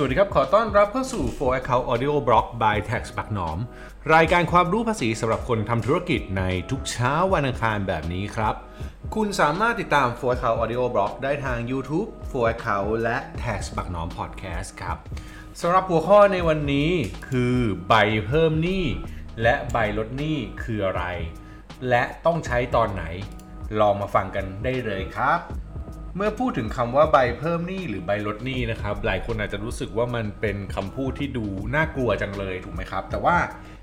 สวัสดีครับ ขอต้อนรับเข้าสู่ For Account Audio Blog by Tax ปักหนอม รายการความรู้ภาษีสำหรับคนทำธุรกิจในทุกเช้าวันอังคารแบบนี้ครับ คุณสามารถติดตาม For Account Audio Blog ได้ทาง YouTube For Account และ Tax ปักหนอม Podcast ครับสำหรับหัวข้อในวันนี้คือใบเพิ่มหนี้ และใบลดหนี้คืออะไร และต้องใช้ตอนไหน ลองมาฟังกันได้เลยครับ เมื่อพูดถึงคำว่าใบเพิ่มหนี้หรือใบลดหนี้นะครับ หลายคนอาจจะรู้สึกว่ามันเป็นคำพูดที่ดูน่ากลัวจังเลยถูกไหมครับ แต่ว่า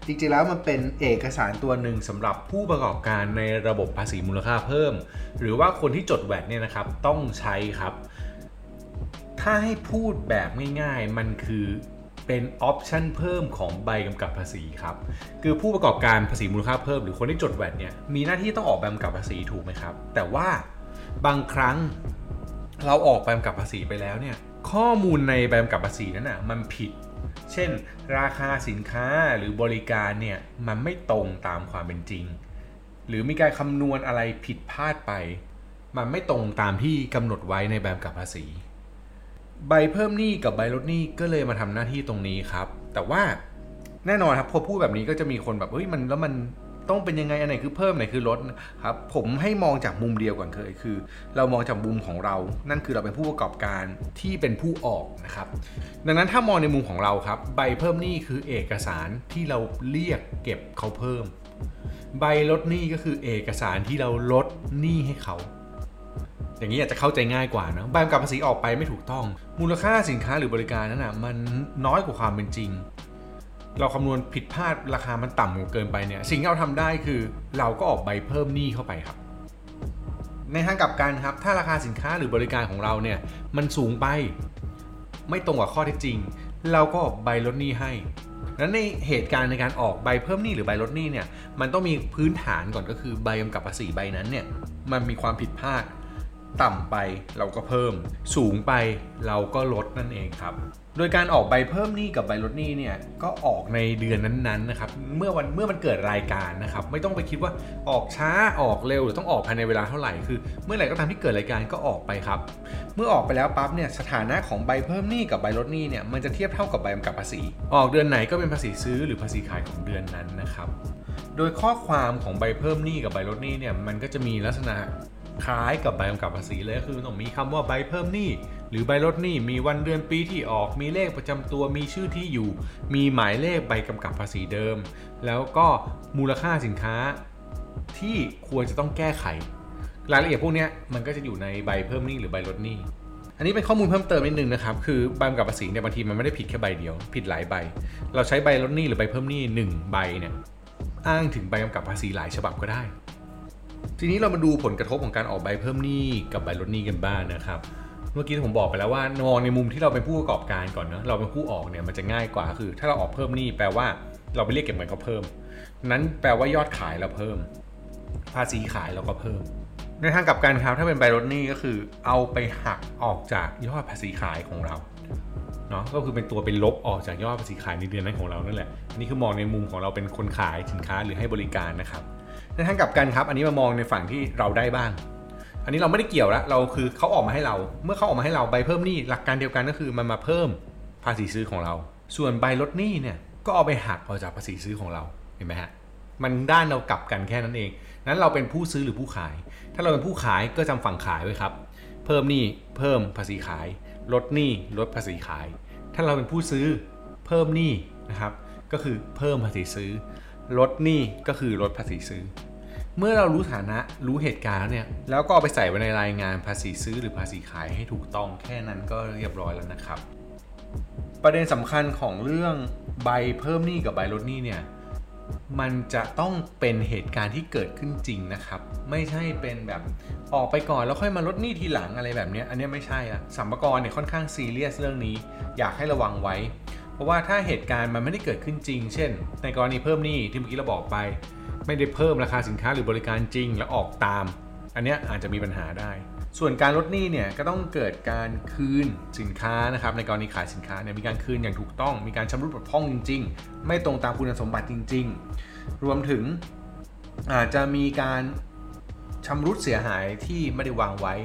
จริงๆแล้วมันเป็นเอกสารตัวหนึ่งสำหรับผู้ประกอบการในระบบภาษีมูลค่าเพิ่ม หรือว่าคนที่จดแวดเนี่ยนะครับต้องใช้ครับ ถ้าให้พูดแบบง่ายๆมันคือเป็นออปชันเพิ่มของใบกำกับภาษีครับคือผู้ประกอบการภาษีมูลค่าเพิ่ม หรือคนที่จดแวดเนี่ยมีหน้าที่ต้องออกใบกำกับภาษีถูกไหมครับ แต่ว่าบางครั้ง เราออกใบกำกับภาษีไปแล้วเนี่ยข้อมูลในใบกำกับภาษีนั้นอะมันผิด เช่น ราคาสินค้าหรือบริการเนี่ยมันไม่ตรงตามความเป็นจริง หรือมีการคำนวณอะไรผิดพลาดไป มันไม่ตรงตามที่กำหนดไว้ในใบกำกับภาษี ใบเพิ่มหนี้กับใบลดหนี้ก็เลยมาทำหน้าที่ตรงนี้ครับ แต่ว่าแน่นอนครับพอพูดแบบนี้ก็จะมีคนแบบเฮ้ยมันแล้วมัน ต้องเป็นยังไงอันไหนคือเพิ่มไหนคือลดครับผมให้มองจากมุมเดียวก่อนเคยคือ เรามองจากมุมของเรา นั่นคือเราเป็นผู้ประกอบการที่เป็นผู้ออกนะครับดังนั้นถ้ามองในมุมของเราครับ ใบเพิ่มหนี้คือเอกสารที่เราเรียกเก็บเขาเพิ่ม ใบลดหนี้ก็คือเอกสารที่เราลดหนี้ให้เขาอย่างนี้อาจจะเข้าใจง่ายกว่านะใบกำกับภาษีออกไปไม่ถูกต้อง มูลค่าสินค้าหรือบริการนั้นนะมันน้อยกว่าความเป็นจริง เราคำนวณผิดพลาดราคามันต่ำเกินไปเนี่ยสิ่งที่เราทำได้คือเราก็ออกใบเพิ่มหนี้เข้าไปครับ ในทางกลับกันครับ ถ้าราคาสินค้าหรือบริการของเราเนี่ยมันสูงไป ไม่ตรงกับข้อเท็จจริง เราก็ออกใบลดหนี้ให้นั้นในเหตุการณ์ในการออกใบเพิ่มหนี้หรือใบลดหนี้เนี่ยมันต้องมีพื้นฐานก่อนก็คือใบกำกับภาษีใบนั้นเนี่ยมันมีความผิดพลาด ต่ำไปเราก็เพิ่ม สูงไปเราก็ลดนั่นเองครับ โดยการออกใบเพิ่มหนี้กับใบลดหนี้เนี่ยก็ออกในเดือนนั้นๆนะครับเมื่อวันเมื่อมันเกิดรายการนะครับไม่ต้องไปคิดว่าออกช้าออกเร็วหรือต้องออกภายในเวลาเท่าไหร่คือ เมื่อไหร่ก็ตามที่เกิดรายการก็ออกไปครับ เมื่อออกไปแล้วปั๊บเนี่ยสถานะของใบเพิ่มหนี้กับใบลดหนี้เนี่ยมันจะเทียบเท่ากับใบกำกับภาษี ออกเดือนไหนก็เป็นภาษีซื้อหรือภาษีขายของเดือนนั้นนะครับโดยข้อความของใบเพิ่มหนี้กับใบลดหนี้เนี่ยมันก็จะมีลักษณะ คล้ายกับใบกำกับภาษีเลยคือต้องมีคำว่าใบเพิ่มหนี้หรือใบลดหนี้มีวันเดือนปีที่ออก มีเลขประจำตัวมีชื่อที่อยู่ มีหมายเลขใบกำกับภาษีเดิม แล้วก็มูลค่าสินค้าที่ควรจะต้องแก้ไข รายละเอียดพวกนี้มันก็จะอยู่ในใบเพิ่มหนี้หรือใบลดหนี้อันนี้เป็นข้อมูลเพิ่มเติมนิดนึงนะครับ คือใบกำกับภาษีเนี่ยบางทีมันไม่ได้ผิดแค่ใบเดียว ผิดหลายใบ เราใช้ใบลดหนี้หรือใบเพิ่มหนี้หนึ่งใบเนี่ยอ้างถึงใบกำกับภาษีหลายฉบับก็ได้ ทีนี้เรามาดูผลกระทบของการออกใบเพิ่มหนี้กับใบลดหนี้กันบ้างนะครับ เมื่อกี้ผมบอกไปแล้วว่ามองในมุมที่เราเป็นผู้ประกอบการก่อนเนะเราเป็นผู้ออกเนี่ยมันจะง่ายกว่าคือ ถ้าเราออกเพิ่มหนี้แปลว่าเราไปเรียกเก็บเงินเขาเพิ่ม นั้นแปลว่ายอดขายเราเพิ่ม ภาษีขายเราก็เพิ่ม ในทางกลับกันครับถ้าเป็นใบลดหนี้ก็คือ เอาไปหักออกจากยอดภาษีขายของเราเนาะก็คือเป็นตัวเป็นลบออกจากยอดภาษีขายในเดือนนั้นของเรานั่นแหละอันนี้คือมองในมุมของเราเป็นคนขายสินค้าหรือให้บริการนะครับ ในทางกลับกันครับ อันนี้มามองในฝั่งที่เราได้บ้าง อันนี้เราไม่ได้เกี่ยวล้วเราคือเขาออกมาให้เรา เมื่อเขาออกมาให้เราใบเพิ่มหนี้หลักการเดียวกันก็คือมันมาเพิ่มภาษีซื้อของเรา ส่วนใบลดหนี้เนี่ยก็เอาไปหักออกจากภาษีซื้อของเราเห็นไหมฮะมันด้านเรากลับกันแค่นั้นเอง นั้นเราเป็นผู้ซื้อหรือผู้ขาย ถ้าเราเป็นผู้ขายก็จำฝั่งขายไว้ครับ เพิ่มหนี้เพิ่มภาษีขาย ลดหนี้ลดภาษีขาย ถ้าเราเป็นผู้ซื้อเพิ่มหนี้นะครับ ก็คือเพิ่มภาษีซื้อ ลดหนี้ก็คือลดภาษีซื้อ เมื่อเรารู้ฐานะรู้เหตุการณ์แล้วเนี่ยแล้วก็เอาไปใส่ไว้ในรายงานภาษีซื้อหรือภาษีขายให้ถูกต้องแค่นั้นก็เรียบร้อยแล้วนะครับ ประเด็นสำคัญของเรื่องใบเพิ่มหนี้กับใบลดหนี้เนี่ยมันจะต้องเป็นเหตุการณ์ที่เกิดขึ้นจริงนะครับ ไม่ใช่เป็นแบบออกไปก่อนแล้วค่อยมาลดหนี้ทีหลังอะไรแบบนี้อันนี้ไม่ใช่ละสัมภาระเนี่ยค่อนข้างซีเรียสเรื่องนี้ อยากให้ระวังไว้ เพราะว่าถ้าเหตุการณ์มันไม่ได้เกิดขึ้นจริง เช่น ในกรณีเพิ่มหนี้ที่เมื่อกี้เราบอกไป ไม่ได้เพิ่มราคาสินค้าหรือบริการจริงแล้วออกตาม อันนี้อาจจะมีปัญหาได้ ส่วนการลดหนี้เนี่ยก็ต้องเกิดการคืนสินค้านะครับในกรณีขายสินค้าเนี่ยมีการคืนอย่างถูกต้อง มีการชำรุดบกพร่องจริง ๆ ไม่ตรงตามคุณสมบัติจริง ๆ รวมถึงอาจจะมีการชำรุดเสียหายที่ไม่ได้วางไว้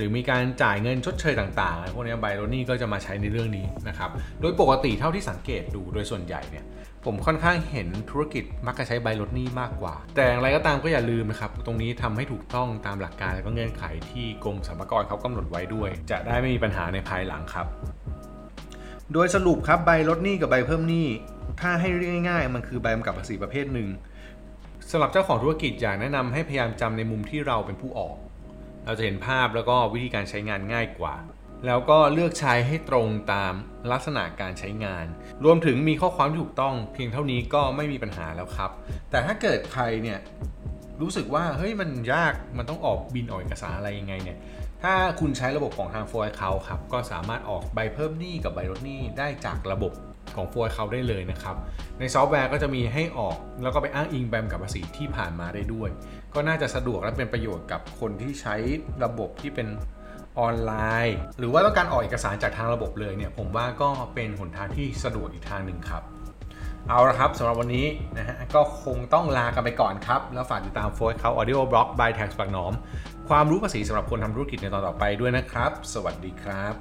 รือมีการจ่ายเงินชดเชยต่างๆพวกนี้ไบโรนี่ก็จะมาใช้ในเรื่องนี้นะครับโดยปกติเท่าที่สังเกตดูโดยส่วนใหญ่เนี่ยผมค่อนข้างเห็นธุรกิจมักจะใช้ใบลดหนี้มากกว่า แต่อย่างไรก็ตามก็อย่าลืมนะครับตรงนี้ทำให้ถูกต้องตามหลักการและก็เงื่อนไขที่กรมสรรพากรเขากำหนดไว้ด้วย จะได้ไม่มีปัญหาในภายหลังครับ โดยสรุปครับใบลดหนี้กับใบเพิ่มหนี้ ถ้าให้เรียกง่ายๆมันคือใบกำกับภาษีประเภทหนึ่งสำหรับเจ้าของธุรกิจอยากแนะนำให้พยายามจำในมุมที่เราเป็นผู้ออก เราจะเห็นภาพแล้วก็วิธีการใช้งานง่ายกว่า แล้วก็เลือกใช้ให้ตรงตามลักษณะการใช้งาน รวมถึงมีข้อความที่ถูกต้อง เพียงเท่านี้ก็ไม่มีปัญหาแล้วครับ แต่ถ้าเกิดใครเนี่ยรู้สึกว่าเฮ้ยมันยากมันต้องออกบินออกเอกสารอะไรยังไงเนี่ยถ้าคุณใช้ระบบของทาง f o r เขาครับก็สามารถออกใบเพิ่มหนี้กับใบลดหนี้ได้จากระบบ ของ f o r เขาได้เลยนะครับ ในซอฟต์แวร์ก็จะมีให้ออก แล้วก็ไปอ้างอิงแบมกับภาษีที่ผ่านมาได้ด้วย ก็น่าจะสะดวกและเป็นประโยชน์กับคนที่ใช้ระบบที่เป็นออนไลน์ หรือว่าต้องการออกเอกสารจากทางระบบเลยเนี่ยผมว่าก็เป็นหนทางที่สะดวกอีกทางหนึ่งครับ เอาละครับสำหรับวันนี้นะฮะก็คงต้องลากันไปก่อนครับ แล้วฝากติดตามโฟร์เขา Audio Blog by Tax ปากหนอม ความรู้ภาษีสำหรับคนทำธุรกิจในตอนต่อไปด้วยนะครับ สวัสดีครับ